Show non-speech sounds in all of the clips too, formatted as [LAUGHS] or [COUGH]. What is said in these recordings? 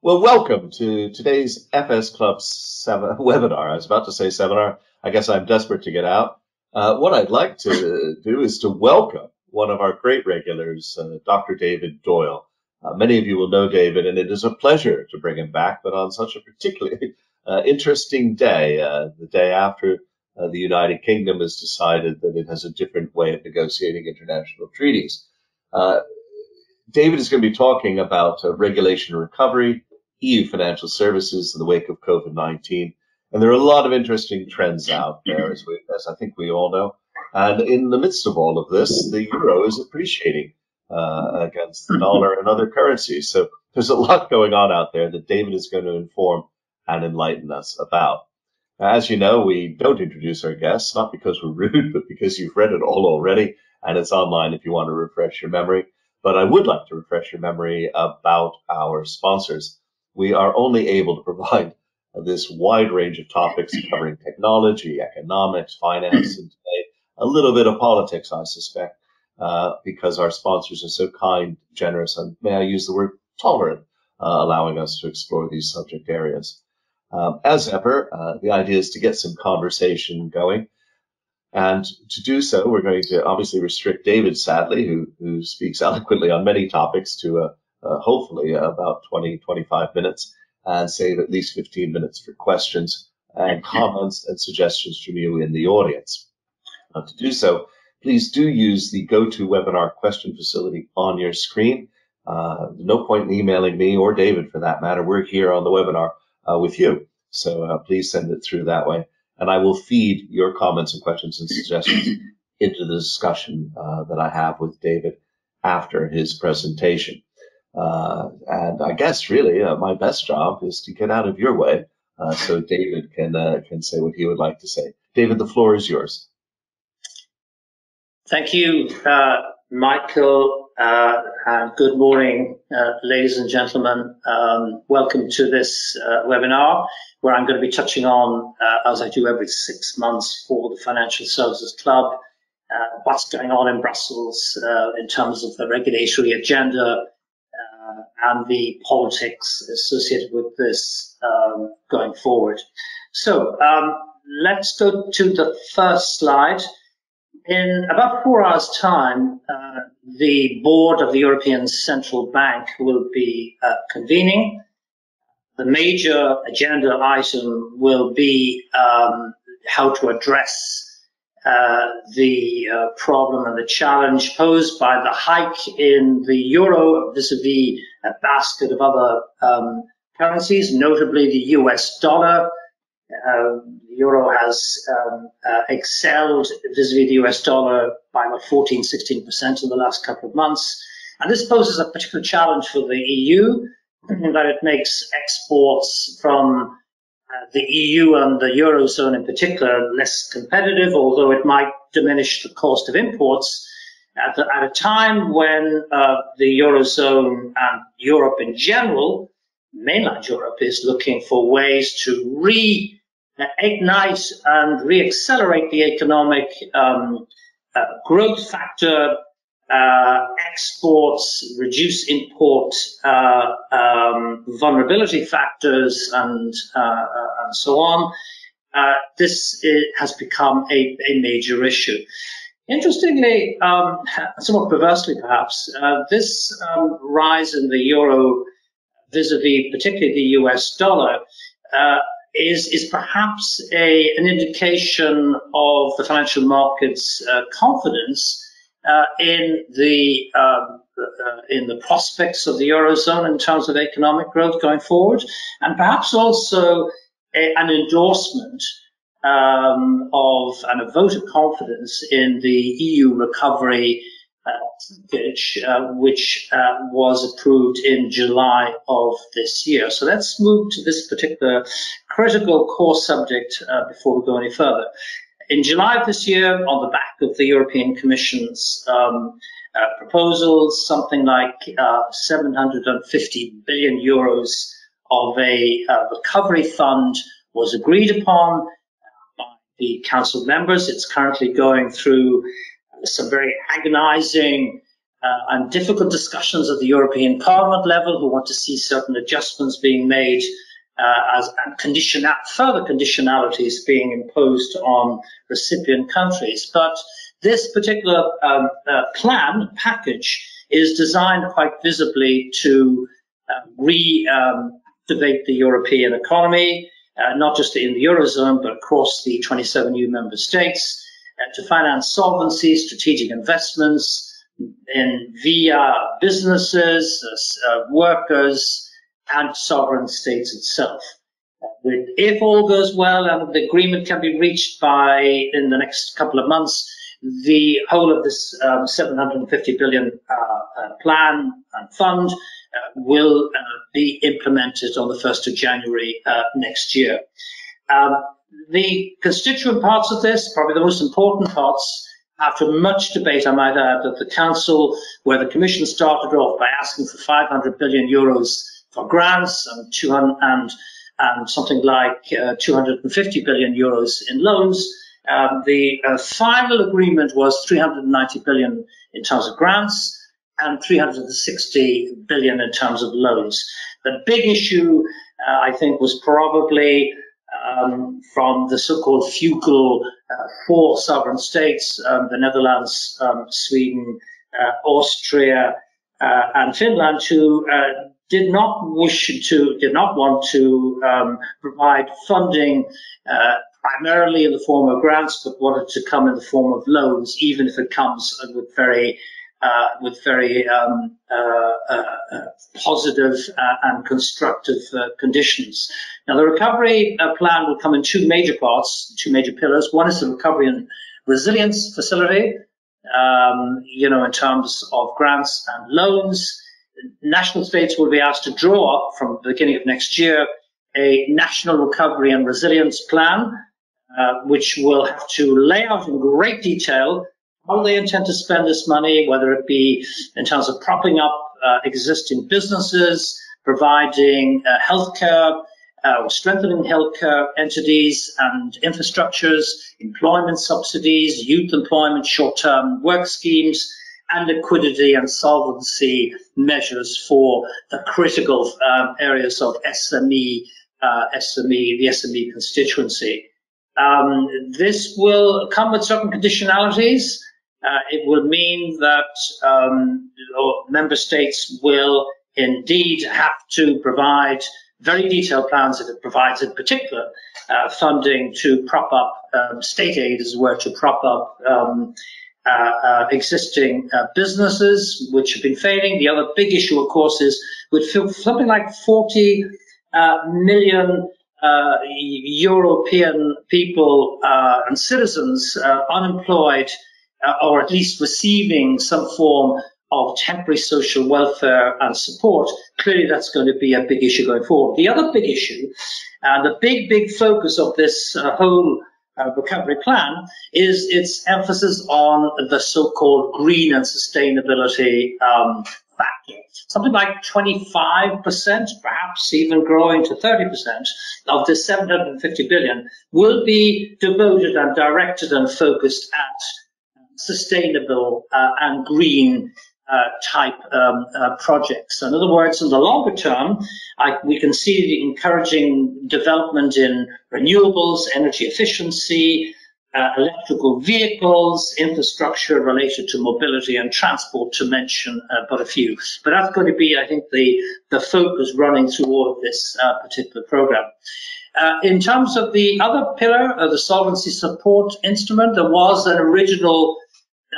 Well, welcome to today's FS Club seven, [LAUGHS] webinar. I was about to say seminar. I guess I'm desperate to get out. Uh, what I'd like to [LAUGHS] do is to welcome one of our great regulars, uh, Dr. David Doyle. Uh, many of you will know David, and it is a pleasure to bring him back, but on such a particularly [LAUGHS] uh, interesting day, uh, the day after uh, the United Kingdom has decided that it has a different way of negotiating international treaties. David is going to be talking about regulation recovery, EU financial services in the wake of COVID 19. And there are a lot of interesting trends out there, as, we, as I think we all know. And in the midst of all of this, the euro is appreciating uh, against the dollar and other currencies. So there's a lot going on out there that David is going to inform and enlighten us about. As you know, we don't introduce our guests, not because we're rude, but because you've read it all already and it's online if you want to refresh your memory. But I would like to refresh your memory about our sponsors we are only able to provide [LAUGHS] this wide range of topics covering technology, economics, finance, and [CLEARS THROAT] today a little bit of politics, I suspect, uh, because our sponsors are so kind, generous, and may I use the word tolerant, uh, allowing us to explore these subject areas. Um, as ever, uh, the idea is to get some conversation going. And to do so, we're going to obviously restrict David, sadly, who, who speaks [LAUGHS] eloquently on many topics, to a uh, hopefully about 20, 25 minutes and save at least 15 minutes for questions and [LAUGHS] comments and suggestions from you in the audience. Uh, to do so, please do use the GoToWebinar question facility on your screen. Uh, no point in emailing me or David for that matter. We're here on the webinar uh, with you. So uh, please send it through that way. And I will feed your comments and questions and suggestions [CLEARS THROAT] into the discussion uh, that I have with David after his presentation. Uh, and I guess really uh, my best job is to get out of your way uh, so David can uh, can say what he would like to say. David, the floor is yours. Thank you, uh, Michael. Uh, and good morning, ladies and gentlemen. Um, welcome to this webinar where I'm going to be touching on, as I do every six months for the Financial Services Club, what's going on in Brussels in terms of the regulatory agenda, and the politics associated with this um, going forward. So um, let's go to the first slide. In about four hours' time, uh, the board of the European Central Bank will be uh, convening. The major agenda item will be um, how to address uh, the uh, problem and the challenge posed by the hike in the euro vis-a-vis a basket of other um, currencies, notably the US dollar. Uh, the euro has um, uh, excelled vis-a-vis the US dollar by about 14, 16% in the last couple of months. And this poses a particular challenge for the EU in that it makes exports from the EU and the Eurozone in particular less competitive, although it might diminish the cost of imports at, the, at a time when uh, the Eurozone and Europe in general, mainland Europe, is looking for ways to reignite and reaccelerate the economic um, uh, growth factor uh, exports, reduce import uh, um, vulnerability factors, and uh, uh and so on. Uh, this is, has become a, a, major issue. Interestingly, um, somewhat perversely perhaps, uh, this um, rise in the euro vis-a-vis particularly the US dollar is, is perhaps a, an indication of the financial markets' confidence in the um, uh, in the prospects of the eurozone in terms of economic growth going forward, and perhaps also a, an endorsement um, of and a vote of confidence in the EU recovery uh, package, uh, which uh, was approved in July of this year. So let's move to this particular critical core subject uh, before we go any further. In July of this year, on the back of the European Commission's um, uh, proposals, something like uh, 750 billion euros of a uh, recovery fund was agreed upon by the Council members. It's currently going through some very agonizing uh, and difficult discussions at the European Parliament level who want to see certain adjustments being made uh, as and condition further conditionalities being imposed on recipient countries. But this particular um, uh, plan package is designed quite visibly to uh, reactivate the European economy, uh, not just in the Eurozone, but across the 27 new member states, uh, to finance solvency, strategic investments in via businesses, uh, workers, and sovereign states itself. If all goes well and the agreement can be reached by in the next couple of months, the whole of this um, 750 billion uh, uh, plan and fund uh, will uh, be implemented on the 1st of January uh, next year. Um, the constituent parts of this, probably the most important parts, after much debate, I might add, at the Council, where the Commission started off by asking for 500 billion euros for grants and 200 and, and something like uh, 250 billion euros in loans, um, the uh, final agreement was 390 billion in terms of grants and 360 billion in terms of loans. The big issue, uh, I think, was probably um, from the so-called frugal uh, four sovereign states, um, the Netherlands, um, Sweden, uh, Austria, uh, and Finland, who uh, did not wish to, did not want to um, provide funding uh, primarily in the form of grants, but wanted to come in the form of loans, even if it comes with very uh, with very um, uh, uh, uh positive uh, and constructive conditions. Now, the recovery plan will come in two major parts, two major pillars. One is the recovery and resilience facility, um, you know, in terms of grants and loans. National states will be asked to draw up from the beginning of next year a national recovery and resilience plan, uh, which will have to lay out in great detail how they intend to spend this money, whether it be in terms of propping up uh, existing businesses, providing uh, healthcare, uh, strengthening healthcare entities and infrastructures, employment subsidies, youth employment, short-term work schemes, and liquidity and solvency measures for the critical um, areas of SME, uh, SME, the SME constituency. Um, this will come with certain conditionalities. Uh, it will mean that um, member states will indeed have to provide very detailed plans that it provides in particular uh, funding to prop up um, state aid as well to prop up um, existing uh, businesses which have been failing. The other big issue, of course, is with something like 40 uh, million uh, European people and citizens unemployed uh, or at least receiving some form of temporary social welfare and support, clearly that's going to be a big issue going forward. The other big issue, and the big, big focus of this uh, whole uh, recovery plan is its emphasis on the so-called green and sustainability um, factor. Something like 25%, perhaps even growing to 30% of the 750 billion will be devoted and directed and focused at sustainable uh, and green type um, uh, projects. In other words, in the longer term, I, we can see the encouraging development in renewables, energy efficiency, uh, electrical vehicles, infrastructure related to mobility and transport, to mention uh, but a few. But that's going to be, I think, the, the focus running through all of this uh, particular program. Uh, in terms of the other pillar, the solvency support instrument, there was an original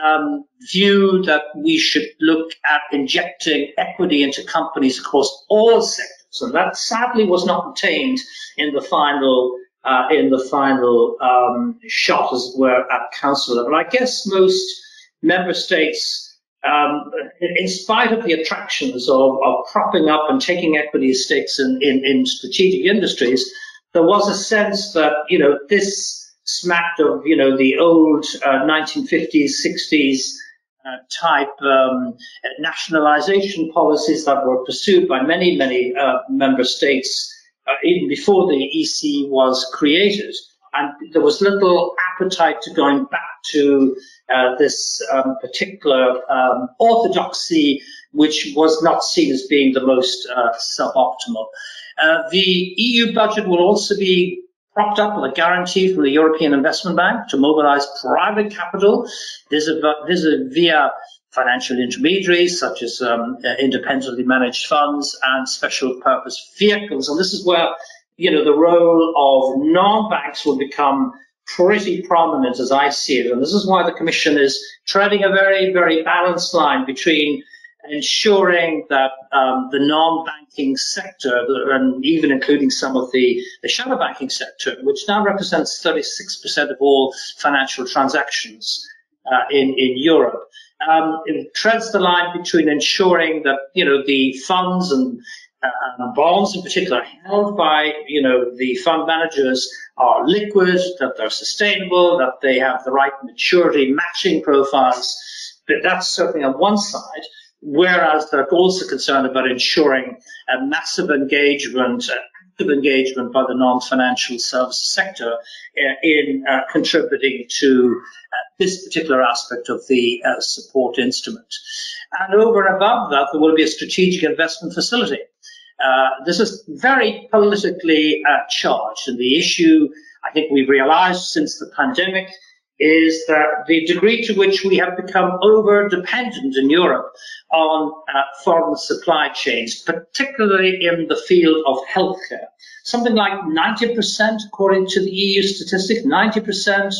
um, view that we should look at injecting equity into companies across all sectors, and that sadly was not attained in the final uh, in the final um, shot, as it were, at council level. I guess most member states, um, in spite of the attractions of, of, propping up and taking equity stakes in, in, in strategic industries, there was a sense that you know this smacked of, you know, the old uh, 1950s, 60s uh, type um, nationalization policies that were pursued by many, many uh, member states uh, even before the EC was created. And there was little appetite to going back to uh, this um, particular um, orthodoxy, which was not seen as being the most uh, suboptimal. The EU budget will also be propped up with a guarantee from the European Investment Bank to mobilize private capital. This is, via financial intermediaries such as um, uh, independently managed funds and special purpose vehicles. And this is where, you know, the role of non-banks will become pretty prominent as I see it. And this is why the Commission is treading a very, very balanced line between ensuring that um, the non-banking sector, and even including some of the, the shadow banking sector, which now represents 36% of all financial transactions uh, in, in Europe, um, it treads the line between ensuring that you know the funds and, uh, bonds in particular held by you know the fund managers are liquid, that they're sustainable, that they have the right maturity matching profiles. But that's certainly on one side. Whereas they're also concerned about ensuring a massive engagement, active engagement by the non-financial services sector uh, in uh, contributing to uh, this particular aspect of the uh, support instrument. And over and above that, there will be a strategic investment facility. Uh, this is very politically uh, charged, and the issue I think we've realized since the pandemic is that the degree to which we have become over dependent in Europe on uh, foreign supply chains, particularly in the field of healthcare. Something like 90%, according to the EU statistics, 90%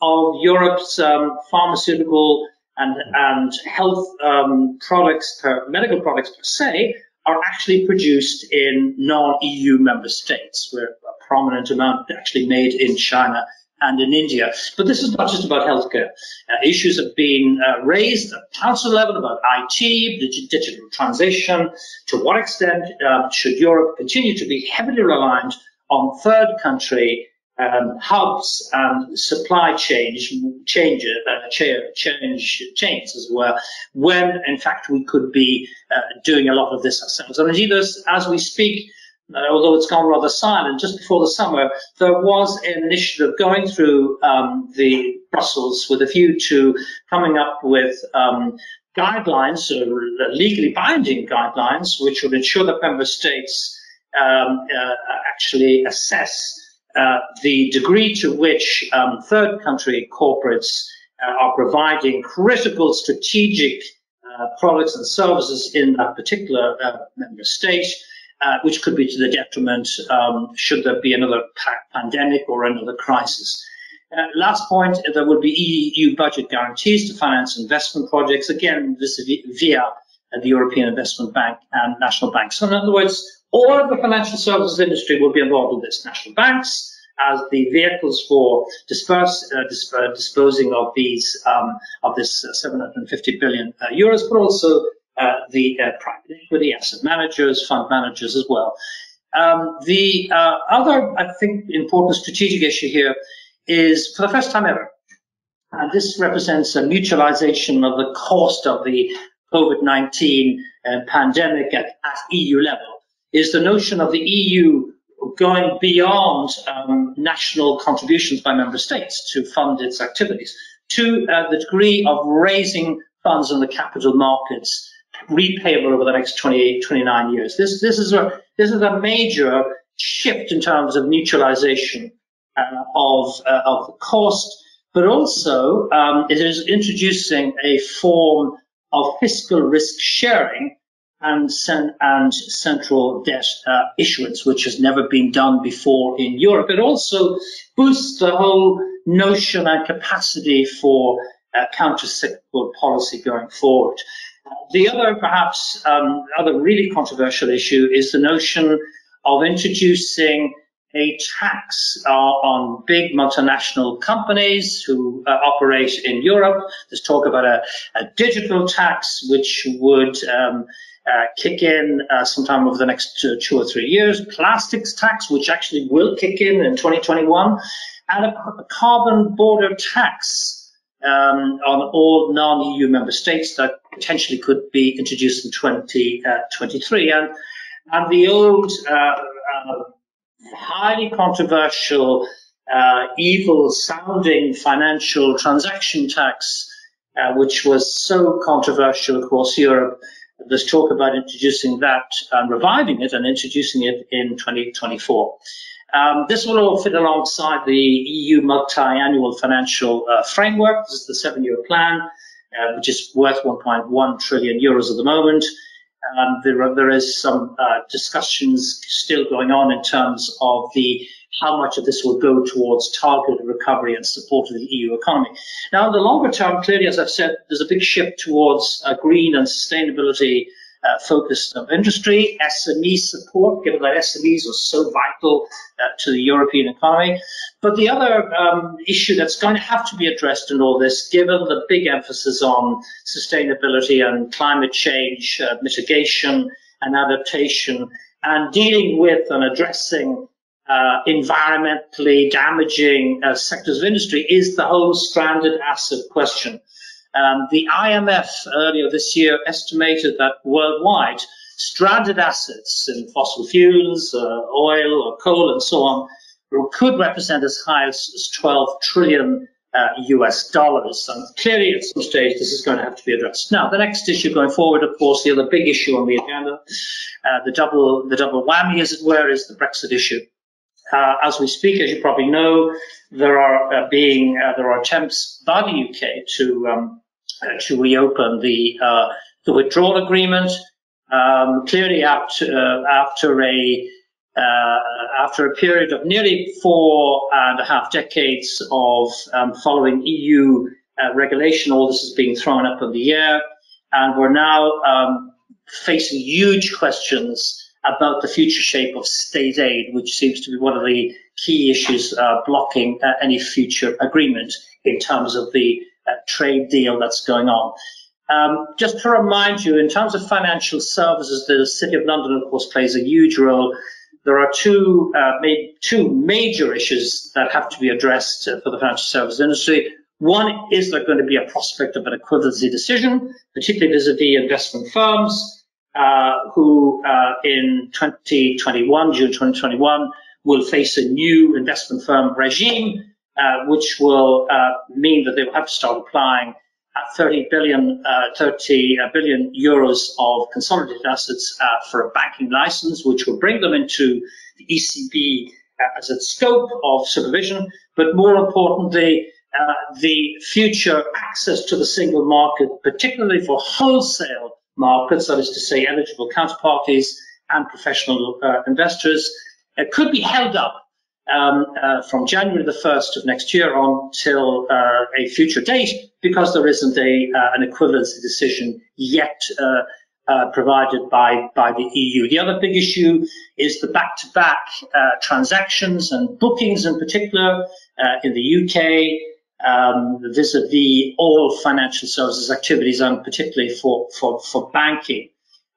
of Europe's um, pharmaceutical and, and health um, products, per, medical products per se, are actually produced in non-EU member states, where a prominent amount actually made in China and in India. But this is not just about healthcare. Uh, issues have been uh, raised at council level about IT, digital transition. To what extent uh, should Europe continue to be heavily reliant on third country um, hubs and supply change, change, uh, change, chains as well, when in fact we could be uh, doing a lot of this ourselves. And indeed, as we speak, although it's gone rather silent, just before the summer, there was an initiative going through um, the Brussels with a view to coming up with um, guidelines, uh, legally binding guidelines, which would ensure that member states um, uh, actually assess uh, the degree to which um, third country corporates uh, are providing critical strategic uh, products and services in that particular member state uh, which could be to the detriment um, should there be another pa- pandemic or another crisis. Uh, last point, there would be EU budget guarantees to finance investment projects. Again, this is via the European Investment Bank and national banks. So in other words, all of the financial services industry will be involved in this. National banks as the vehicles for disperse, uh, uh disposing of these um, of this uh, 750 billion uh, euros, but also uh, the uh, private equity, asset managers, fund managers as well. Um, the uh, other, I think, important strategic issue here is for the first time ever, and this represents a mutualization of the cost of the COVID-19 uh, pandemic at, at, EU level, is the notion of the EU going beyond um, national contributions by member states to fund its activities to uh, the degree of raising funds in the capital markets repayable over the next 28, 29 years. This, this, is, a, this is a major shift in terms of mutualization uh, of, uh, of the cost, but also um, it is introducing a form of fiscal risk sharing and, and central debt uh, issuance, which has never been done before in Europe. It also boosts the whole notion and capacity for uh, counter-cyclical policy going forward. The other, perhaps, um, other really controversial issue is the notion of introducing a tax uh, on big multinational companies who uh, operate in Europe. There's talk about a, a digital tax which would um, uh, kick in uh, sometime over the next two, two, or three years, plastics tax, which actually will kick in in 2021, and a, a carbon border tax um, on all non-EU member states that potentially could be introduced in 2023. Uh, and, and the old, uh, uh, highly controversial uh, evil sounding financial transaction tax, uh, which was so controversial across Europe. There's talk about introducing that and reviving it and introducing it in 2024. Um, this will all fit alongside the EU multi-annual financial uh, framework. This is the seven-year plan, uh, which is worth 1.1 trillion euros at the moment. Um, there, there is some uh, discussions still going on in terms of the how much of this will go towards targeted recovery and support of the EU economy. Now, in the longer term, clearly, as I've said, there's a big shift towards uh, green and sustainability uh, focused of industry, SME support, given that SMEs are so vital uh, to the European economy. But the other um, issue that's going to have to be addressed in all this, given the big emphasis on sustainability and climate change uh, mitigation and adaptation, and dealing with and addressing uh, environmentally damaging uh, sectors of industry, is the whole stranded asset question. Um, the IMF earlier this year estimated that worldwide, stranded assets in fossil fuels, uh, oil or coal and so on, could represent as high as 12 trillion uh, US dollars. And clearly, at some stage, this is going to have to be addressed. Now, the next issue going forward, of course, the other big issue on the agenda, uh, the double the double whammy, as it were, is the Brexit issue. Uh, as we speak, as you probably know, there are uh, being uh, there are attempts by the UK to um, to reopen the uh, the withdrawal agreement. Um, clearly, after uh, after a after a period of nearly four and a half decades of um, following EU regulation, all this is being thrown up in the air, and we're now um, facing huge questions about the future shape of state aid, which seems to be one of the key issues uh, blocking uh, any future agreement in terms of the uh, trade deal that's going on. Um, just to remind you, in terms of financial services, the City of London, of course, plays a huge role. There are two, uh, two major issues that have to be addressed uh, for the financial services industry. One is there going to be a prospect of an equivalency decision, particularly vis-a-vis investment firms, uh, who uh, in 2021, June 2021, will face a new investment firm regime which will uh, mean that they will have to start applying 30 billion, uh, 30 billion euros of consolidated assets for a banking license, which will bring them into the ECB as its scope of supervision, but more importantly, uh, the future access to the single market, particularly for wholesale markets, that is to say eligible counterparties and professional uh, investors, uh, could be held up um, uh, from January the 1st of next year on till uh, a future date because there isn't a, uh, an equivalency decision yet uh, uh, provided by, by the EU. The other big issue is the back-to-back -back, transactions and bookings in particular in the UK um, vis-a-vis all financial services activities and particularly for, for, for banking.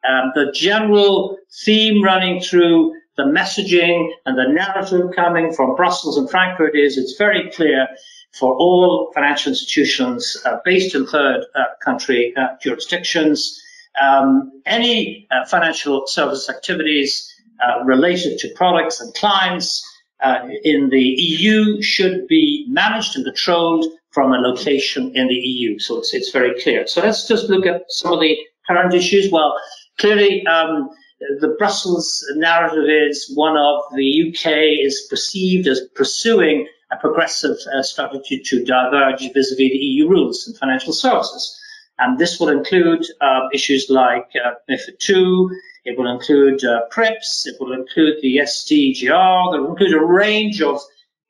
Um, the general theme running through the messaging and the narrative coming from Brussels and Frankfurt is it's very clear for all financial institutions uh, based in third uh, country uh, jurisdictions, um, any uh, financial service activities uh, related to products and clients uh, in the EU should be managed and controlled from a location in the EU. So it's, it's very clear. So let's just look at some of the current issues. Well, clearly, um, the Brussels narrative is one of the UK is perceived as pursuing a progressive uh, strategy to diverge vis-a-vis the EU rules in financial services. And this will include uh, issues like uh, MIFID II, it will include uh, PRIIPs, it will include the SDGR, it will include a range of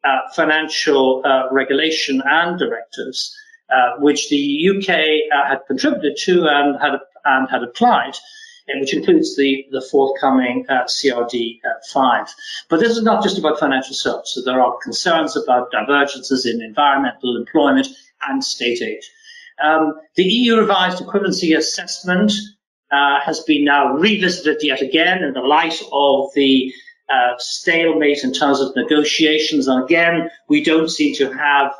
uh, financial uh, regulation and directives, uh, which the UK had contributed to and had, and had applied which includes the, the forthcoming uh, CRD5. Uh, but this is not just about financial services. There are concerns about divergences in environmental employment and state aid. Um, the EU revised equivalency assessment uh, has been now revisited yet again in the light of the uh, stalemate in terms of negotiations. And again, we don't seem to have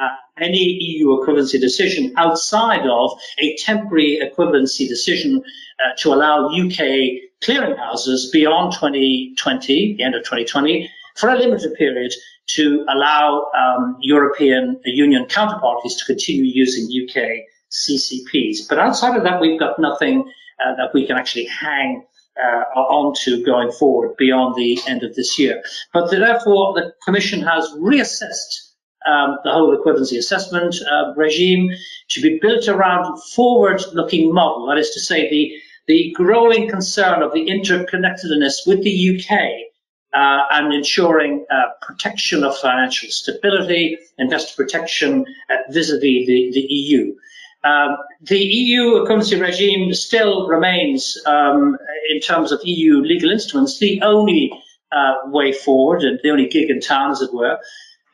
uh, any EU equivalency decision outside of a temporary equivalency decision uh, to allow UK clearinghouses beyond 2020, the end of 2020, for a limited period to allow um, European Union counterparties to continue using UK CCPs. But outside of that, we've got nothing uh, that we can actually hang uh, onto going forward beyond the end of this year. But therefore, the Commission has reassessed um, the whole equivalency assessment uh, regime to be built around forward-looking model. That is to say, the, the growing concern of the interconnectedness with the UK uh, and ensuring uh, protection of financial stability, investor protection uh, vis-a-vis the, the EU. Um, the EU currency regime still remains, um, in terms of EU legal instruments, the only uh, way forward and the only gig in town, as it were.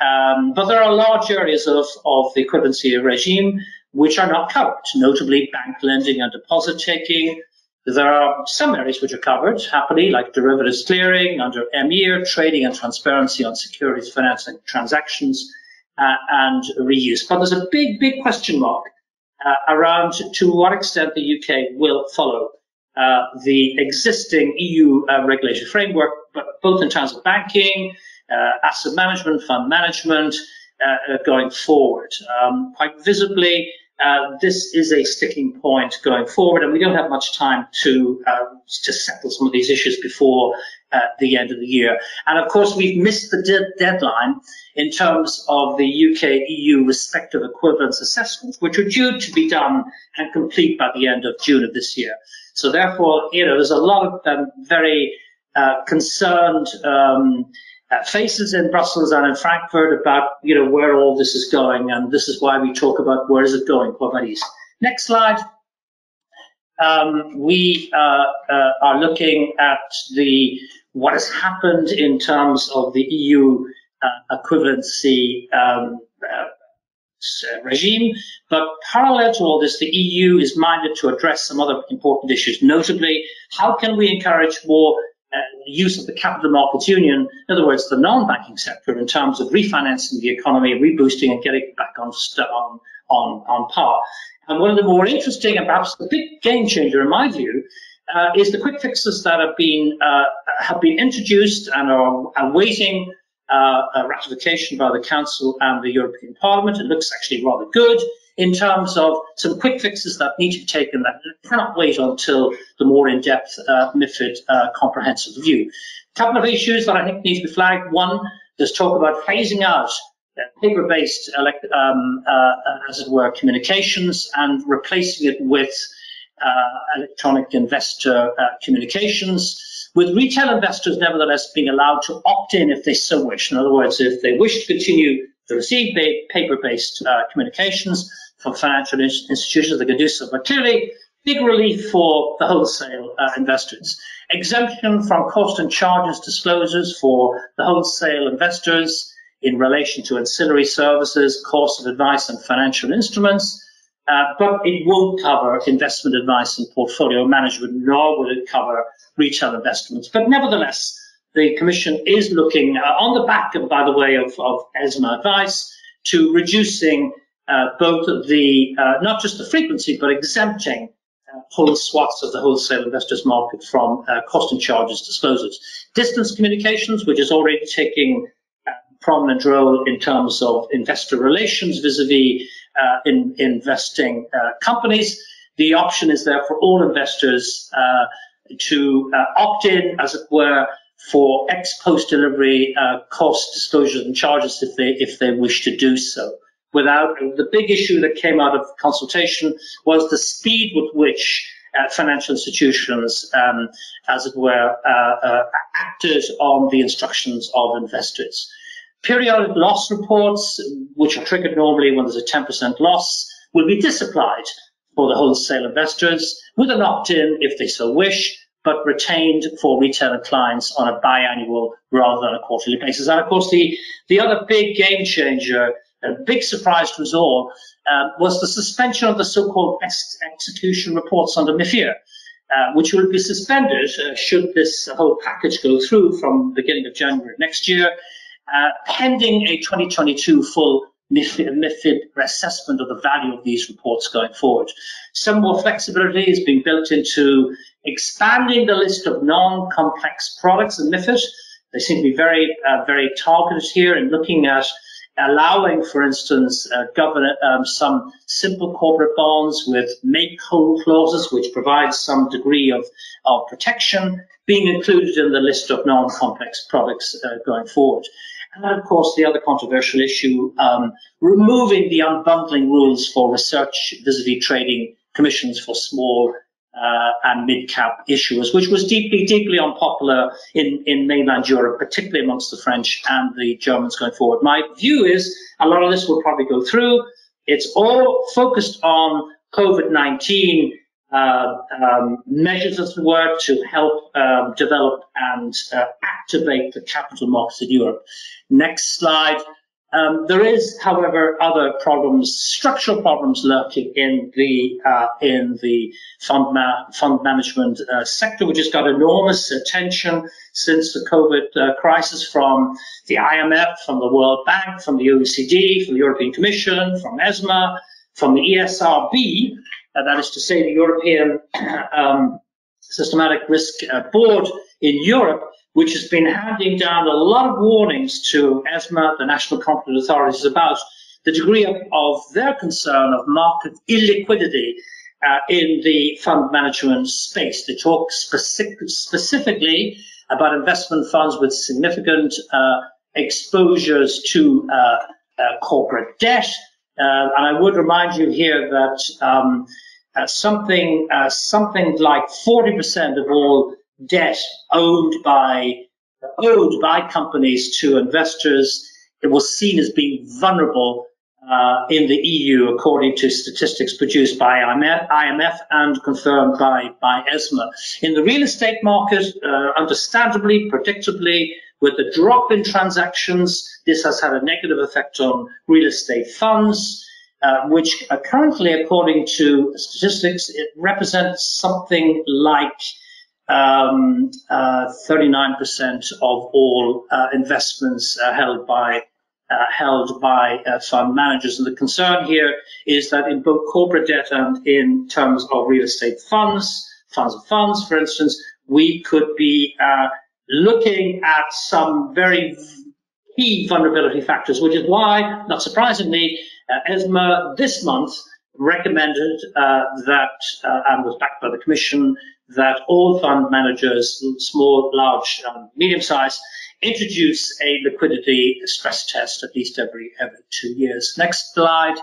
Um, but there are large areas of, of the equivalency regime which are not covered, notably bank lending and deposit taking. There are some areas which are covered, happily, like derivatives clearing under EMIR, trading and transparency on securities financing transactions, uh, and reuse. But there's a big, big question mark uh, around to what extent the UK will follow uh, the existing EU uh, regulatory framework, but both in terms of banking, uh, asset management, fund management, uh, going forward. Um, quite visibly, uh, this is a sticking point going forward, and we don't have much time to uh, to settle some of these issues before uh, the end of the year. And of course, we've missed the de deadline in terms of the UK-EU respective equivalence assessments, which are due to be done and complete by the end of June of this year. So therefore, you know, there's a lot of um, very uh, concerned um, faces in Brussels and in Frankfurt about you know where all this is going, and this is why we talk about where is it going, Quo vadis. Next slide. Um, we uh, uh, are looking at the what has happened in terms of the EU uh, equivalency um, uh, regime, but parallel to all this, the EU is minded to address some other important issues, notably how can we encourage more uh, use of the capital markets union, in other words, the non-banking sector, in terms of refinancing the economy, reboosting and getting back on, on, on, on par. And one of the more interesting and perhaps the big game changer in my view uh, is the quick fixes that have been uh, have been introduced and are awaiting uh, ratification by the Council and the European Parliament. It looks actually rather good in terms of some quick fixes that need to be taken that cannot wait until the more in-depth uh, MIFID uh, comprehensive review. A couple of issues that I think need to be flagged. One, there's talk about phasing out paper-based, um, uh, as it were, communications and replacing it with uh, electronic investor uh, communications, with retail investors nevertheless being allowed to opt in if they so wish. In other words, if they wish to continue to receive paper-based uh, communications, from financial institutions that can do so. But clearly, big relief for the wholesale uh, investors. Exemption from cost and charges disclosures for the wholesale investors in relation to ancillary services, cost of advice and financial instruments. Uh, but it won't cover investment advice and portfolio management, nor will it cover retail investments. But nevertheless, the Commission is looking uh, on the back, by the way, of, of ESMA advice to reducing both the, uh, not just the frequency, but exempting uh, whole swaths of the wholesale investors market from uh, cost and charges disclosures. Distance communications, which is already taking a prominent role in terms of investor relations vis-a-vis -vis, in investing companies. The option is there for all investors to opt in, as it were, for ex post delivery uh, cost disclosures and charges if they if they wish to do so without the big issue that came out of consultation was the speed with which uh, financial institutions, um, as it were, uh, uh, acted on the instructions of investors. Periodic loss reports, which are triggered normally when there's a 10% loss, will be disapplied for the wholesale investors with an opt-in if they so wish, but retained for retail clients on a biannual rather than a quarterly basis. And of course, the, the other big game changer a big surprise to us all uh, was the suspension of the so-called ex execution reports under MIFIR, uh, which will be suspended uh, should this whole package go through from the beginning of January next year, uh, pending a 2022 full MIFID, MIFID assessment of the value of these reports going forward. Some more flexibility is being built into expanding the list of non-complex products in MIFID They seem to be very, uh, very targeted here in looking at allowing, for instance, uh, um, some simple corporate bonds with make whole clauses, which provides some degree of, of protection, being included in the list of non-complex products uh, going forward. And of course, the other controversial issue, um, removing the unbundling rules for research vis-a-vis trading commissions for small uh, and mid-cap issuers, which was deeply, deeply unpopular in, in mainland Europe, particularly amongst the French and the Germans going forward. My view is a lot of this will probably go through. It's all focused on COVID-19 uh, um, measures, as it were, to help um, develop and uh, activate the capital markets in Europe. Next slide. Um, there is, however, other problems, structural problems lurking in the uh, in the fund ma fund management uh, sector, which has got enormous attention since the COVID uh, crisis from the IMF, from the World Bank, from the OECD, from the European Commission, from ESMA, from the ESRB. Uh, that is to say, the European [CLEARS THROAT] um, Systematic Risk uh, Board in Europe which has been handing down a lot of warnings to ESMA, the national competent authorities, about the degree of, of their concern of market illiquidity uh, in the fund management space. They talk specific, specifically about investment funds with significant uh, exposures to uh, uh corporate debt. Uh, and I would remind you here that um, uh, something something like 40% of all debt owned by owed by companies to investors. It was seen as being vulnerable uh, in the EU, according to statistics produced by IMF and confirmed by, by ESMA. In the real estate market, uh, understandably, predictably, with the drop in transactions, this has had a negative effect on real estate funds, uh, which currently, according to statistics, it represents something like um, uh, 39% of all uh, investments uh, held by uh, held by uh, fund managers. And the concern here is that in both corporate debt and in terms of real estate funds, funds of funds, for instance, we could be uh, looking at some very key vulnerability factors, which is why, not surprisingly, ESMA this month recommended that, and was backed by the Commission, that all fund managers, small, large, um, medium size, introduce a liquidity stress test at least every every two years. Next slide.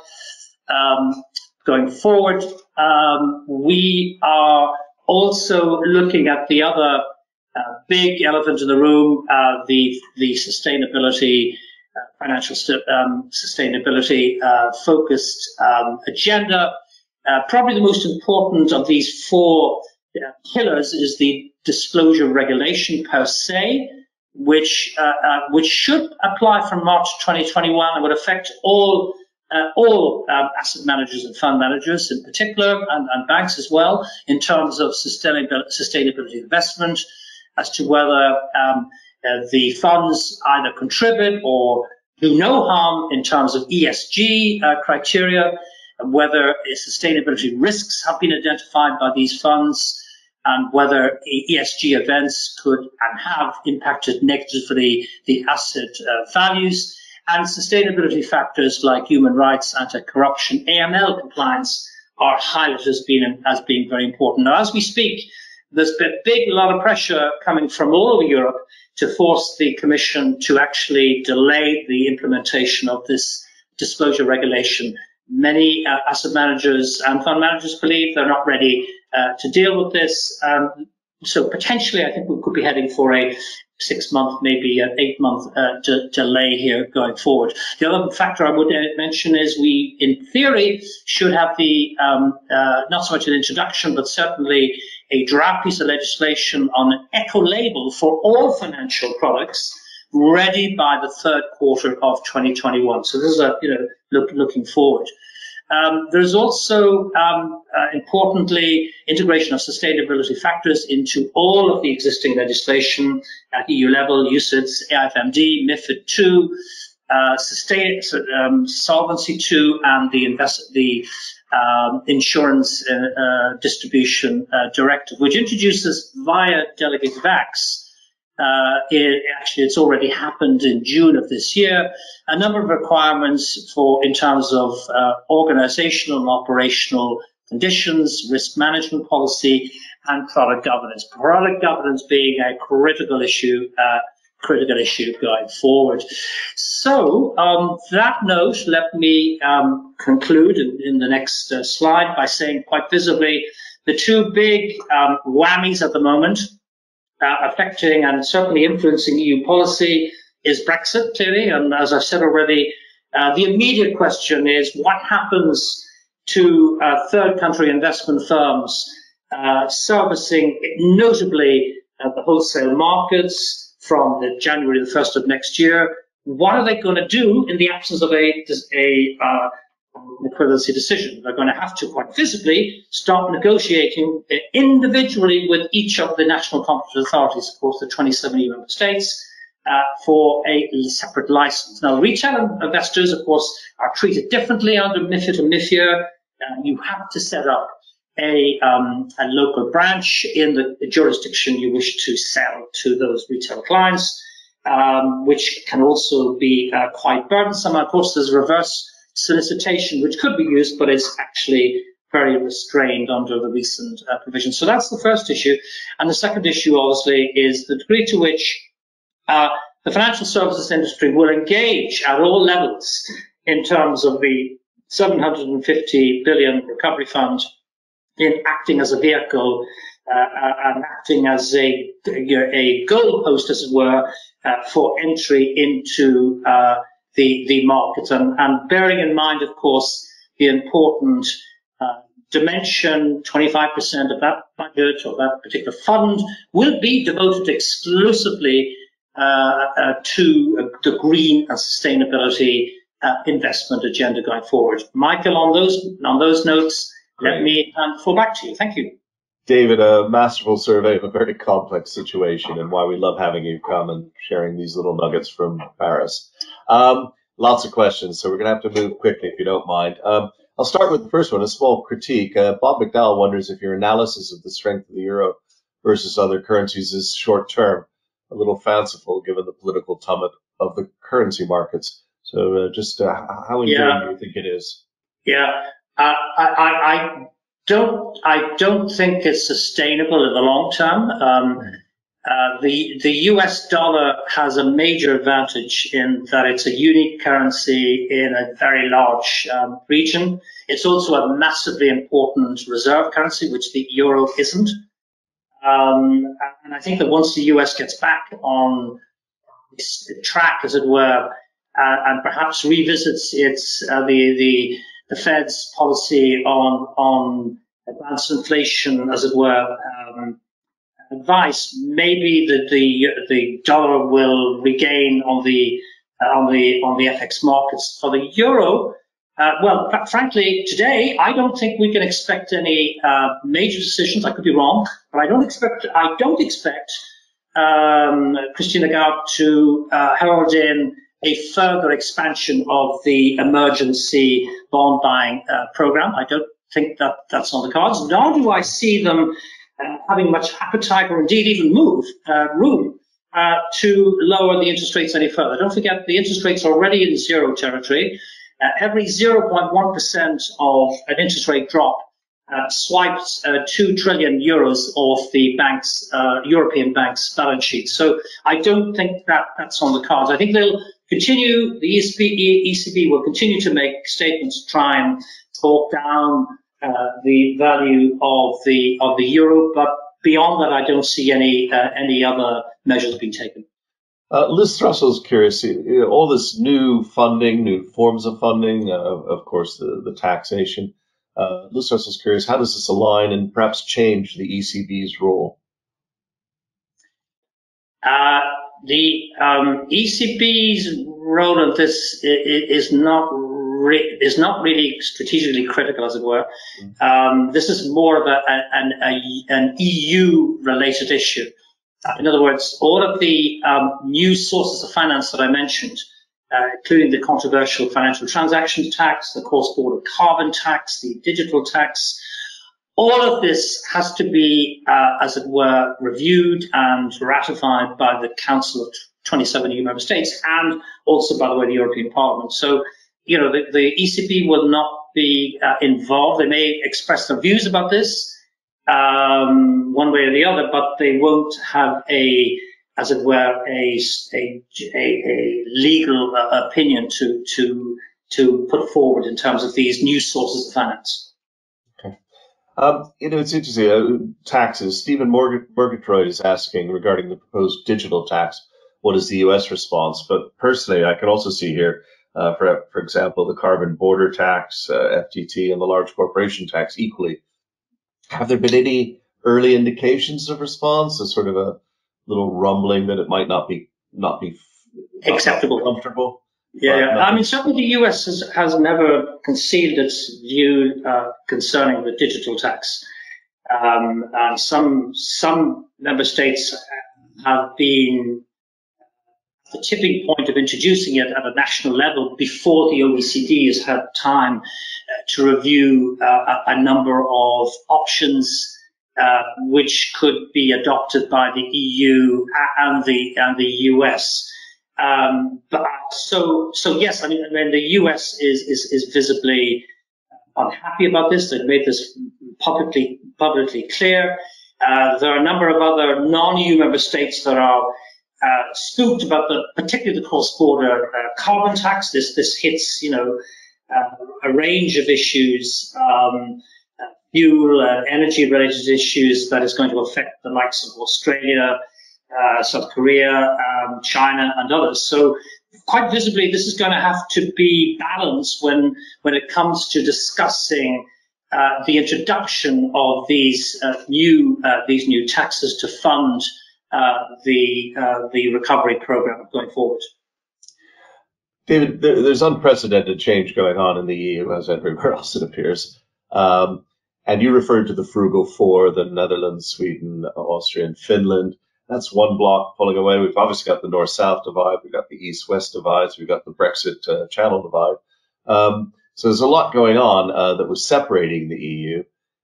Um, going forward, um, we are also looking at the other uh, big elephant in the room, uh, the the sustainability, uh, financial um, sustainability uh, focused um, agenda. Uh, probably the most important of these four pillars is the disclosure regulation per se, which uh, uh, which should apply from March 2021 and would affect all uh, all um, asset managers and fund managers in particular, and, and banks as well, in terms of sustainability, sustainability investment, as to whether um, uh, the funds either contribute or do no harm in terms of ESG uh, criteria, whether sustainability risks have been identified by these funds, and whether ESG events could and have impacted negatively the asset uh, values and sustainability factors like human rights, anti-corruption, AML compliance are highlighted as being, as being very important. Now, as we speak, there's been a big lot of pressure coming from all over Europe to force the Commission to actually delay the implementation of this disclosure regulation. Many uh, asset managers and fund managers believe they're not ready uh, to deal with this. Um, so potentially, I think we could be heading for a six month, maybe an eight month uh, de delay here going forward. The other factor I would mention is we, in theory, should have the um, uh, not so much an introduction, but certainly a draft piece of legislation on an eco label for all financial products ready by the third quarter of 2021. So this is a you know look, looking forward. Um, there's also, um, uh, importantly, integration of sustainability factors into all of the existing legislation at EU level, UCITS, AIFMD, MIFID II, uh, sustain, um, Solvency II, and the, invest, the um, Insurance uh, uh Distribution uh, Directive, which introduces via delegated acts Uh, it, actually, it's already happened in June of this year. A number of requirements for in terms of uh, organizational and operational conditions, risk management policy, and product governance. Product governance being a critical issue, uh, critical issue going forward. So, um, that note, let me um, conclude in, in, the next uh, slide by saying quite visibly the two big um, whammies at the moment affecting and certainly influencing EU policy is Brexit, clearly. And as I said already, uh, the immediate question is what happens to uh, third country investment firms uh, servicing notably uh, the wholesale markets from the January the 1st of next year. What are they going to do in the absence of a, a uh, equivalency decision? They're going to have to quite visibly start negotiating individually with each of the national competent authorities, of course, the 27 EU member states, uh, for a separate license. Now, retail investors, of course, are treated differently under MIFID and MIFIR. Uh, you have to set up a, um, a local branch in the, the, jurisdiction you wish to sell to those retail clients, um, which can also be uh, quite burdensome. Of course, there's reverse solicitation, which could be used, but is actually very restrained under the recent uh, provisions. So that's the first issue. And the second issue, obviously, is the degree to which uh, the financial services industry will engage at all levels in terms of the 750 billion recovery fund in acting as a vehicle uh, uh, and acting as a, a goalpost, as it were, uh, for entry into uh, the, the market. And, and, bearing in mind, of course, the important uh, dimension, 25% of that budget or that particular fund will be devoted exclusively uh, to the green and sustainability investment agenda going forward. Michael, on those on those notes, Great. let me um, fall back to you. Thank you. David, a masterful survey of a very complex situation and why we love having you come and sharing these little nuggets from Paris. Um, lots of questions, so we're going to have to move quickly if you don't mind. Um, I'll start with the first one, a small critique. Uh, Bob McDowell wonders if your analysis of the strength of the euro versus other currencies is short term, a little fanciful given the political tumult of the currency markets. So uh, just uh, how enduring yeah. do you think it is? Yeah, uh, I, I, I, don't. I don't think it's sustainable in the long term. Um, uh, the the U.S. dollar has a major advantage in that it's a unique currency in a very large um, region. It's also a massively important reserve currency, which the euro isn't. Um, and I think that once the U.S. gets back on track, as it were, uh, and perhaps revisits its uh, the the the Fed's policy on on advanced inflation, as it were, um, advice, maybe the, the the dollar will regain on the uh, on the on the FX markets. For the euro, uh, well, frankly, today I don't think we can expect any uh, major decisions. I could be wrong, but I don't expect I don't expect um, Christine Lagarde to uh, herald in a further expansion of the emergency bond buying uh, program. I don't think that that's on the cards, nor do I see them uh, having much appetite or indeed even move uh, room uh, to lower the interest rates any further. Don't forget the interest rates are already in zero territory. Uh, every 0.1% of an interest rate drop uh, swiped uh, 2 trillion euros off the bank's, uh, European bank's balance sheet. So I don't think that that's on the cards. I think they'll continue, the ECB, ECB will continue to make statements to try and talk down uh, the value of the, of the euro, but beyond that, I don't see any, uh, any other measures being taken. Uh, Liz Thrussell's curious, you know, all this new funding, new forms of funding, of course, the, the taxation. Uh, Liz Thrussell's curious, how does this align and perhaps change the ECB's role? Uh, the um, ECB's role in this is not re- is not really strategically critical, as it were. Mm-hmm. Um, this is more of a, an, a, an EU related issue. In other words, all of the um, new sources of finance that I mentioned uh, including the controversial financial transaction tax, the cross-border carbon tax, the digital tax. All of this has to be, uh, as it were, reviewed and ratified by the Council of 27 EU member states and also, by the way, the European Parliament. So, you know, the, the ECB will not be uh, involved. They may express their views about this um, one way or the other, but they won't have a, as it were, a, a, a legal uh, opinion to, to, to put forward in terms of these new sources of finance. Um, you know, it's interesting. Uh, taxes. Stephen Murgatroyd is asking regarding the proposed digital tax what is the U.S. response? But personally, I can also see here, uh, for for example, the carbon border tax, uh, FTT, and the large corporation tax equally. Have there been any early indications of response? A sort of a little rumbling that it might not be not be not acceptable, comfortable. Yeah, yeah. I mean, certainly the U.S. has, has never concealed its view uh, concerning the digital tax. Um, and some some member states have been the tipping point of introducing it at a national level before the OECD has had time uh, to review uh, a, a, number of options uh, which could be adopted by the EU and the and the US. Um, but so so yes, I mean, the US is is, is visibly unhappy about this. They've made this publicly publicly clear. Uh, there are a number of other non-EU member states that are uh, spooked about the, particularly the cross-border uh, carbon tax. This this hits, you know, uh, a range of issues, um, uh, fuel and energy-related issues that is going to affect the likes of Australia, uh, South Korea, um, China, and others. So. Quite visibly, this is going to have to be balanced when when it comes to discussing uh, the introduction of these new these new taxes to fund uh, the uh, the recovery program going forward. David, there's unprecedented change going on in the EU as everywhere [LAUGHS] else it appears. Um, and you referred to the frugal four, the Netherlands, Sweden, Austria, and Finland. That's one block pulling away. We've obviously got the north-south divide. We've got the east-west divides. We've got the Brexit uh, channel divide. Um, so there's a lot going on uh, that was separating the EU.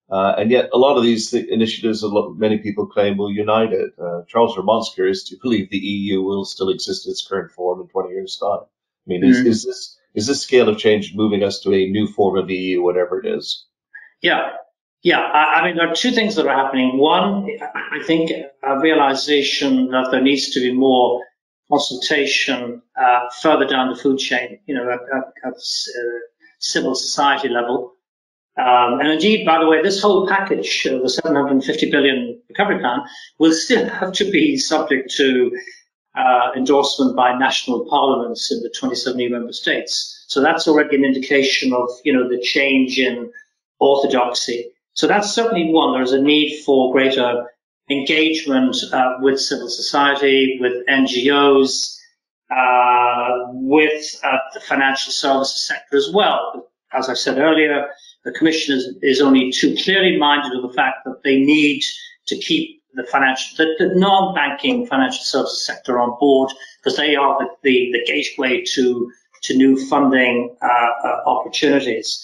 Uh, and yet, a lot of these initiatives, a lot, many people claim will unite it. Uh, Charles Vermont's curious to believe the EU will still exist in its current form in 20 years' time. I mean, is, mm. is this is this scale of change moving us to a new form of the EU, whatever it is? Yeah, yeah. I, I mean, there are two things that are happening. One, I think a realization that there needs to be more consultation uh, further down the food chain. You know, at, at, at uh, civil society level. Um, and indeed, by the way, this whole package, uh, the 750 billion recovery plan, will still [LAUGHS] have to be subject to uh, endorsement by national parliaments in the 27 EU member states. So that's already an indication of, you know, the change in orthodoxy. So that's certainly one. There's a need for greater engagement uh, with civil society, with NGOs, uh, with uh, the financial services sector as well. As I said earlier, the Commission is, is only too clearly minded of the fact that they need to keep the financial, the, the non-banking financial services sector on board because they are the, the, the, gateway to, to new funding uh, uh, opportunities.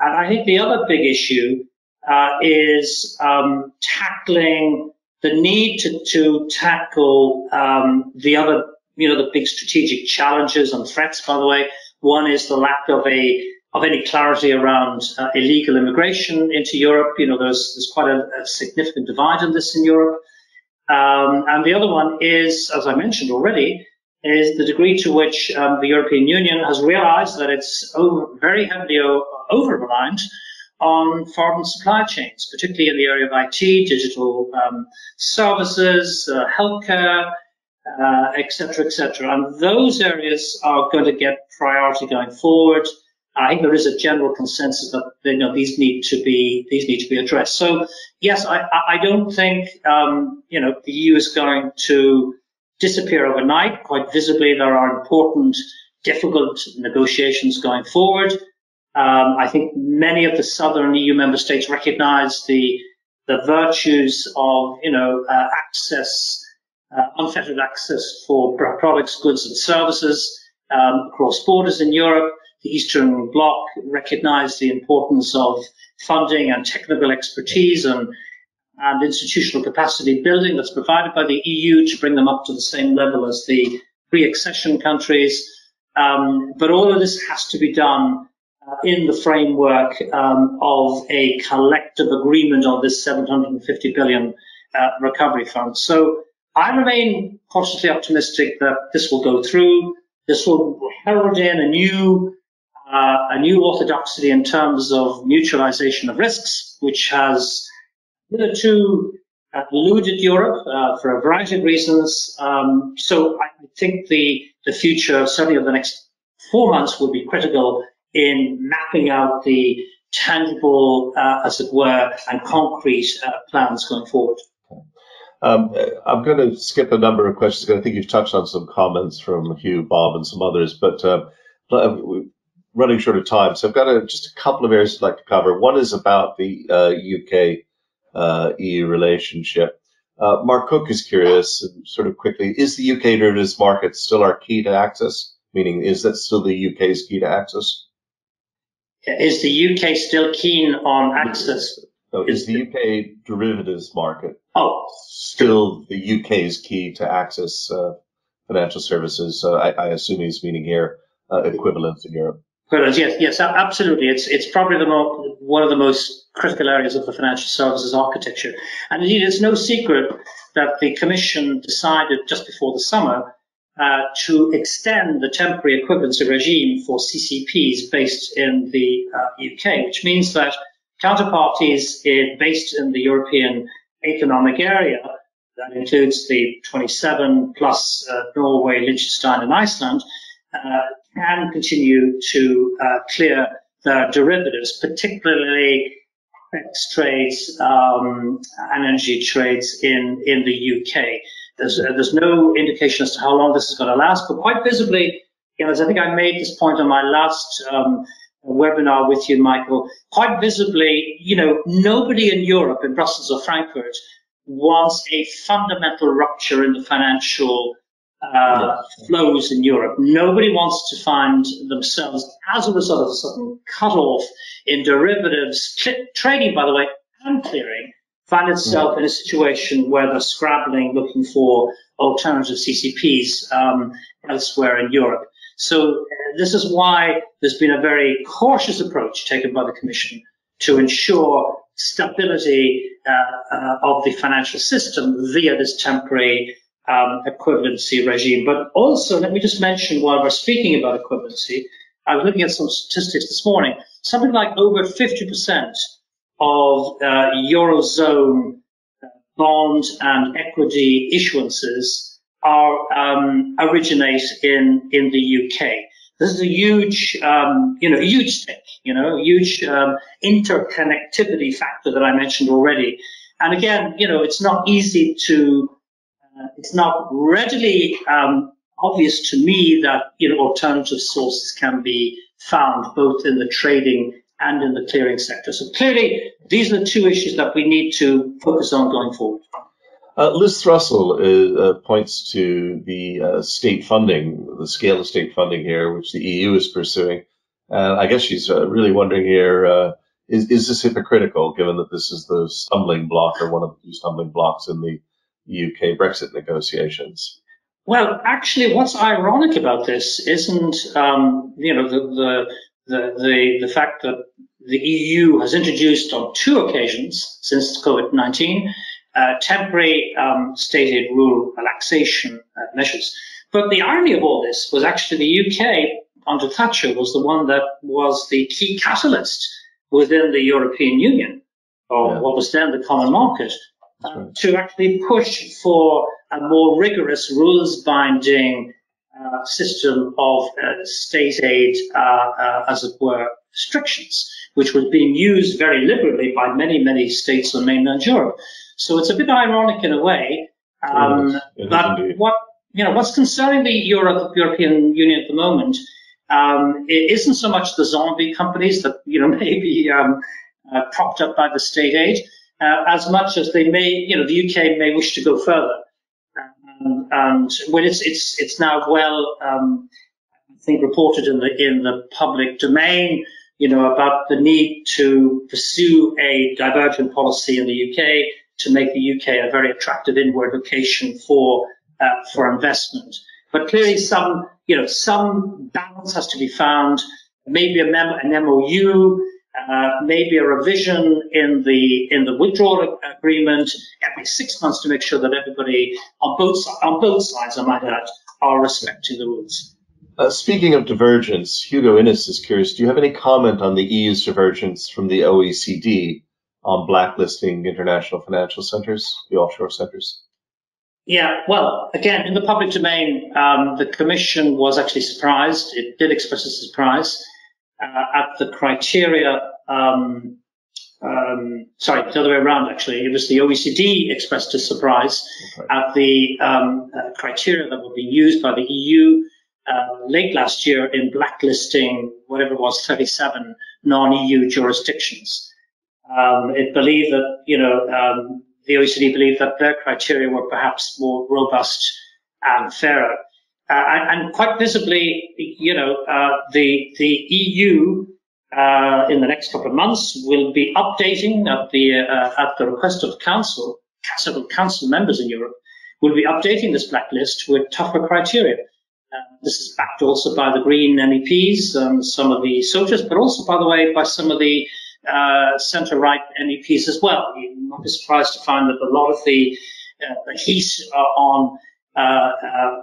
And I think the other big issue uh, is um, tackling the need to, to tackle um, the other, you know, the big strategic challenges and threats, by the way. One is the lack of a of any clarity around uh, illegal immigration into Europe. You know, there's, there's quite a, a significant divide on this in Europe. Um, and the other one is, as I mentioned already, is the degree to which um, the European Union has realized that it's over, very heavily over reliant on foreign supply chains, particularly in the area of IT, digital um, services, uh, healthcare, etc., uh, etc. Et and those areas are going to get priority going forward. I think there is a general consensus that you know these need to be these need to be addressed. So yes, I, I don't think um, you know the EU is going to disappear overnight. Quite visibly, there are important, difficult negotiations going forward. Um, I think many of the southern EU member states recognise the the virtues of you know uh, access, uh, unfettered access for products, goods, and services um, across borders in Europe the Eastern Bloc recognized the importance of funding and technical expertise and, and institutional capacity building that's provided by the EU to bring them up to the same level as the pre-accession countries. Um, but all of this has to be done in the framework um, of a collective agreement on this 750 billion uh, recovery fund. So I remain cautiously optimistic that this will go through. This will herald in a new uh, a new orthodoxy in terms of mutualization of risks, which has hitherto eluded Europe uh, for a variety of reasons. Um, so I think the the future, certainly over the next four months, will be critical in mapping out the tangible, uh, as it were, and concrete uh, plans going forward. Um, I'm going to skip a number of questions. Because I think you've touched on some comments from Hugh, Bob, and some others, but uh, running short of time. So I've got a, just a couple of areas I'd like to cover. One is about the uh, UK uh, EU relationship. Uh, Mark Cook is curious, sort of quickly, is the UK derivatives market still our key to access? Meaning, is that still the UK's key to access? Is the UK still keen on access? So is the UK derivatives market oh. still the UK's key to access uh, financial services? Uh, I, I, assume he's meaning here uh, equivalent in Europe. Yes, yes, absolutely. It's it's probably the mo- one of the most critical areas of the financial services architecture. And indeed, it's no secret that the Commission decided just before the summer uh, to extend the temporary equivalency regime for CCPs based in the uh, UK, which means that counterparties in, based in the European Economic Area, that includes the 27 plus uh, Norway, Liechtenstein, and Iceland, uh, can continue to uh, clear their derivatives, particularly trades um, energy trades in, in the UK. There's, uh, there's no indication as to how long this is going to last, but quite visibly, you know, as I think I made this point on my last um, webinar with you, Michael, quite visibly, you know, nobody in Europe, in Brussels or Frankfurt, wants a fundamental rupture in the financial uh, flows in Europe. Nobody wants to find themselves, as a result of a sudden cut-off in derivatives, trading, by the way, and clearing, find itself yeah. in a situation where they're scrabbling, looking for alternative CCPs um, elsewhere in Europe. So uh, this is why there's been a very cautious approach taken by the Commission to ensure stability uh, uh, of the financial system via this temporary um, equivalency regime. But also, let me just mention while we're speaking about equivalency, I was looking at some statistics this morning. Something like over 50% of uh, Eurozone uh, bond and equity issuances are um, originate in in the UK. This is a huge, um, you know, huge thing, you know, huge um, interconnectivity factor that I mentioned already. And again, you know, it's not easy to uh, it's not readily um, obvious to me that you know alternative sources can be found both in the trading and in the clearing sector. So clearly, these are the two issues that we need to focus on going forward. Uh, Liz Thrussell uh, uh points to the uh, state funding, the scale of state funding here, which the EU is pursuing. And I guess she's uh, really wondering here: is is this hypocritical, given that this is the stumbling block or one of the stumbling blocks in the UK Brexit negotiations? Well, actually, what's ironic about this isn't, um, you know, the, the, the, the, the fact that the EU has introduced on two occasions since COVID-19 uh, temporary um, state aid rule relaxation uh, measures. But the irony of all this was actually the UK under Thatcher was the one that was the key catalyst within the European Union, or yeah. what was then the common market, right. to actually push for a more rigorous rules binding uh, system of uh, state aid, uh, uh, as it were, restrictions, which was being used very liberally by many, many states on mainland Europe. So it's a bit ironic in a way. Um. It but what you know, what's concerning the Europe, European Union at the moment um, it isn't so much the zombie companies that you know [LAUGHS] may be um, uh, propped up by the state aid, uh, as much as they may, you know, the UK may wish to go further. And when it's it's it's now well, um, I think, reported in the in the public domain you know, about the need to pursue a divergent policy in the UK to make the UK a very attractive inward location for uh, for investment. But clearly, some you know some balance has to be found. Maybe a mem- an MOU, uh, maybe a revision in the in the withdrawal agreement every six months to make sure that everybody on both on both sides, I might add, are respecting the rules. Uh, speaking of divergence, Hugo Innes is curious. Do you have any comment on the EU's divergence from the OECD on blacklisting international financial centers, the offshore centers? Yeah, well, again, in the public domain, um, the Commission was actually surprised. It did express its surprise uh, at the criteria. Um, um, sorry, the other way around, actually. It was the OECD expressed its surprise okay. at the um, uh, criteria that were being used by the EU uh, late last year in blacklisting whatever it was 37 non-EU jurisdictions. Um, it believed that you know um, the OECD believed that their criteria were perhaps more robust and fairer. Uh, and, and, quite visibly, you know, uh, the the EU uh, in the next couple of months will be updating at the uh, at the request of Council, several Council members in Europe will be updating this blacklist with tougher criteria. Uh, this is backed also by the Green MEPs, um, some of the socialists, but also, by the way, by some of the uh, centre-right MEPs as well. You might be surprised to find that a lot of the, uh, the heat on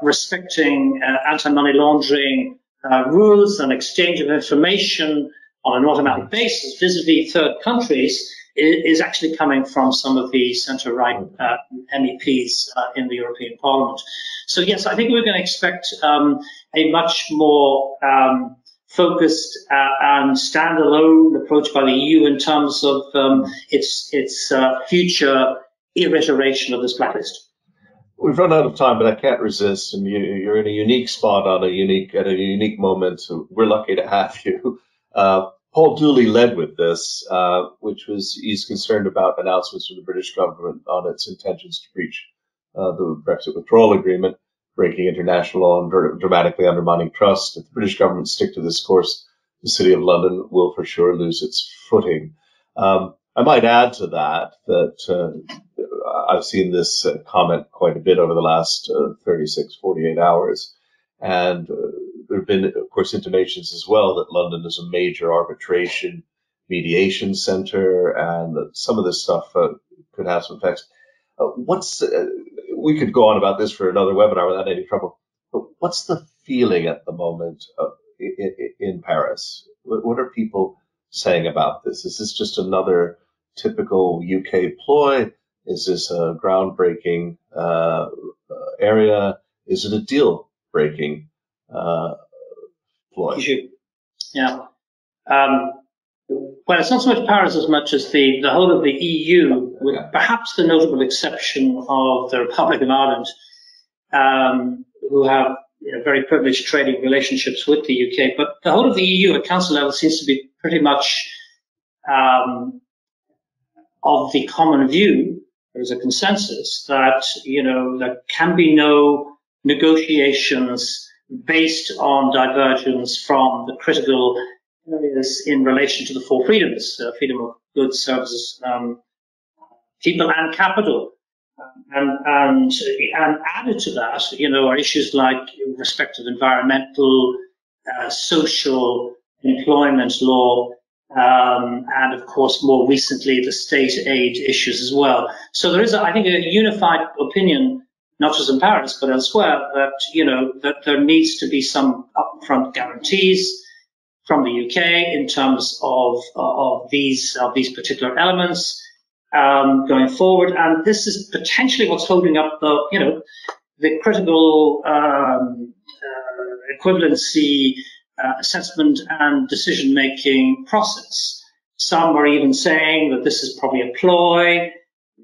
respecting anti-money laundering rules and exchange of information on an automatic basis vis-a-vis third countries is actually coming from some of the centre-right uh, MEPs uh, in the European Parliament. So yes, I think we're going to expect um, a much more um, focused uh, and standalone approach by the EU in terms of um, its its uh, future iteration of this blacklist. We've run out of time, but I can't resist, and you, are in a unique spot on a unique at a unique moment. So we're lucky to have you. [LAUGHS] Uh, Paul Dooley led with this, uh, which was he's concerned about announcements from the British government on its intentions to breach uh, the Brexit withdrawal agreement, breaking international law and dramatically undermining trust. If the British government stick to this course, the City of London will for sure lose its footing. Um, I might add to that that uh, I've seen this uh, comment quite a bit over the last uh, 36, 48 hours. And uh, there have been, of course, intimations as well that London is a major arbitration mediation center, and that some of this stuff uh, could have some effects. Uh, what's we could go on about this for another webinar without any trouble. But what's the feeling at the moment in, in, Paris? What, are people saying about this? Is this just another typical UK ploy? Is this a groundbreaking uh, area? Is it a deal breaking uh, Issue. Yeah. Um, well, it's not so much Paris as much as the, the whole of the EU, with perhaps the notable exception of the Republic of Ireland, um, who have you know, very privileged trading relationships with the UK. But the whole of the EU at council level seems to be pretty much um, of the common view. There's a consensus that you know there can be no negotiations based on divergence from the critical areas in relation to the four freedoms, uh, freedom of goods, services, um, people and capital. And, and, and added to that, you know, are issues like respect of environmental, uh, social, employment law, um, and of course, more recently, the state aid issues as well. So there is, a, I think, a unified opinion not just in Paris but elsewhere, that you know that there needs to be some upfront guarantees from the UK in terms of of these of these particular elements um, going forward, and this is potentially what's holding up the you know the critical um, uh, equivalency uh, assessment and decision making process. Some are even saying that this is probably a ploy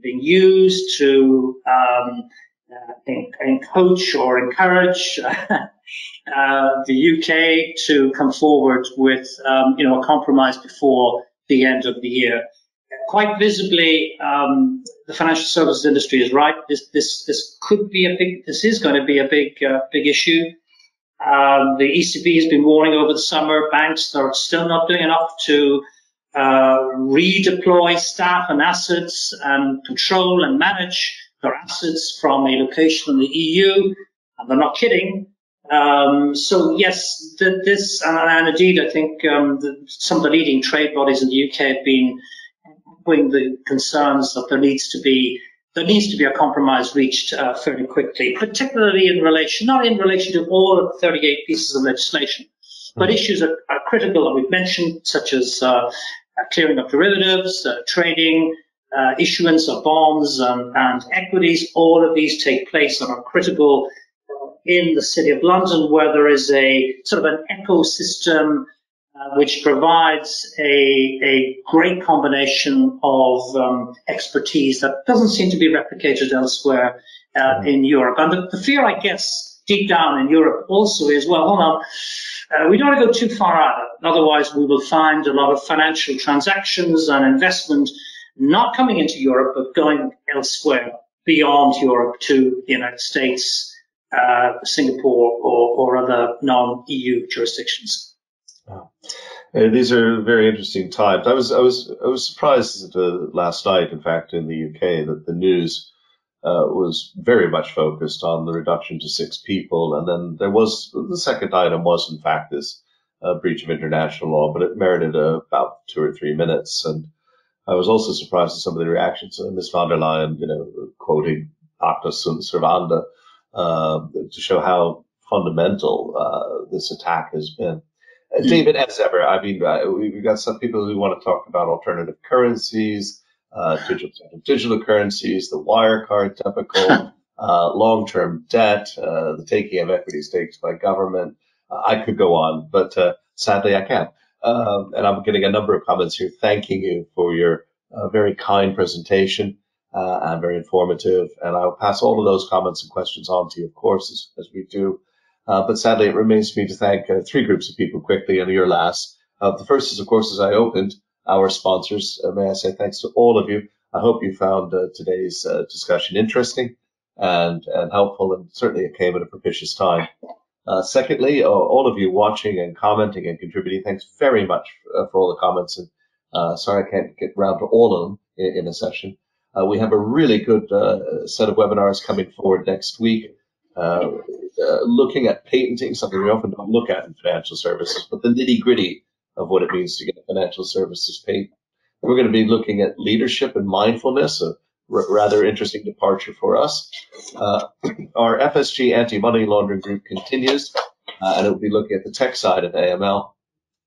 being used to um, uh, encourage or encourage [LAUGHS] uh, the UK to come forward with, um, you know, a compromise before the end of the year. Quite visibly, um, the financial services industry is right. This, this, this could be a big, this is going to be a big, uh, big issue. Um, the ECB has been warning over the summer banks are still not doing enough to uh, redeploy staff and assets and control and manage their assets from a location in the EU. And they're not kidding. Um, so yes, this and, and, indeed, I think um, the, some of the leading trade bodies in the UK have been echoing the concerns that there needs to be there needs to be a compromise reached uh, fairly quickly, particularly in relation not in relation to all of the 38 pieces of legislation, but mm-hmm. issues are, are, critical that we've mentioned, such as uh, clearing of derivatives, uh, trading, uh, issuance of bonds and, and equities. All of these take place and are critical in the City of London, where there is a sort of an ecosystem uh, which provides a, a great combination of um, expertise that doesn't seem to be replicated elsewhere uh, mm-hmm. in Europe. And the, the, fear, I guess, deep down in Europe also is, well, hold on, uh, we don't want to go too far out. Otherwise, we will find a lot of financial transactions and investment not coming into Europe, but going elsewhere beyond Europe to the United States, uh, Singapore or, or other non-EU jurisdictions. Uh, these are very interesting times. I was I was I was surprised uh, last night, in fact, in the UK, that the news uh, was very much focused on the reduction to six people, and then there was the second item was in fact this uh, breach of international law, but it merited uh, about two or three minutes. And I was also surprised at some of the reactions. Ms. von der Leyen, you know, quoting Pacta sunt servanda uh, to show how fundamental uh, this attack has been. Uh, David, as ever, I mean, uh, we've got some people who want to talk about alternative currencies, uh, digital, digital currencies, the Wirecard typical, [LAUGHS] uh, long-term debt, uh, the taking of equity stakes by government. I could go on, but sadly I can't. Um, and I'm getting a number of comments here thanking you for your very kind presentation uh, and very informative. And I'll pass all of those comments and questions on to you, of course, as, as we do. Uh, but sadly, it remains for me to thank uh, three groups of people quickly, and your last. Uh, the first is, of course, as I opened, our sponsors. Uh, may I say thanks to all of you. I hope you found uh, today's discussion interesting and, and helpful, and certainly it came at a propitious time. secondly, all of you watching and commenting and contributing, thanks very much for all the comments. And sorry I can't get around to all of them in, in a session. Uh, we have a really good uh, set of webinars coming forward next week, uh, uh, looking at patenting, something we often don't look at in financial services, but the nitty gritty of what it means to get financial services patent. We're going to be looking at leadership and mindfulness, a r- rather interesting departure for us. Uh, [CLEARS THROAT] our FSG anti-money laundering group continues, uh, and it will be looking at the tech side of AML.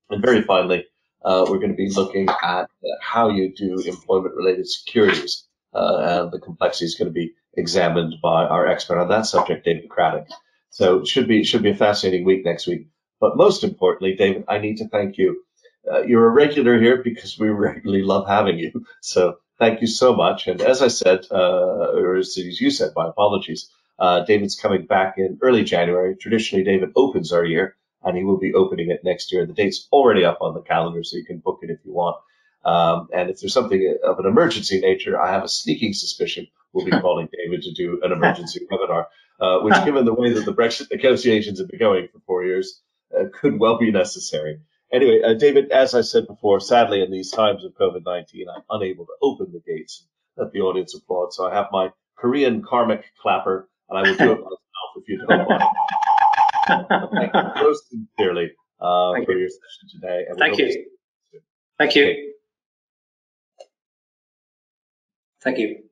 And very finally, uh, we're going to be looking at how you do employment related securities uh, and the complexity is going to be examined by our expert on that subject, David Craddock. So it should be should be a fascinating week next week. But most importantly, David, I need to thank you. Uh, you're a regular here because we [LAUGHS] regularly love having you. So thank you so much. And as I said, uh, or as you said, my apologies. Uh, David's coming back in early January. Traditionally, David opens our year, and he will be opening it next year. The date's already up on the calendar, so you can book it if you want. Um, and if there's something of an emergency nature, I have a sneaking suspicion we'll be [LAUGHS] calling David to do an emergency webinar, uh, which, given the way that the Brexit negotiations have been going for four years, uh, could well be necessary. Anyway, uh, David, as I said before, sadly, in these times of COVID 19, I'm unable to open the gates and let the audience applaud. So I have my Korean karmic clapper, and I will do it [LAUGHS] myself if you don't mind. Thank you most sincerely uh, for you. your session today. And Thank you. Thank you. Thank you.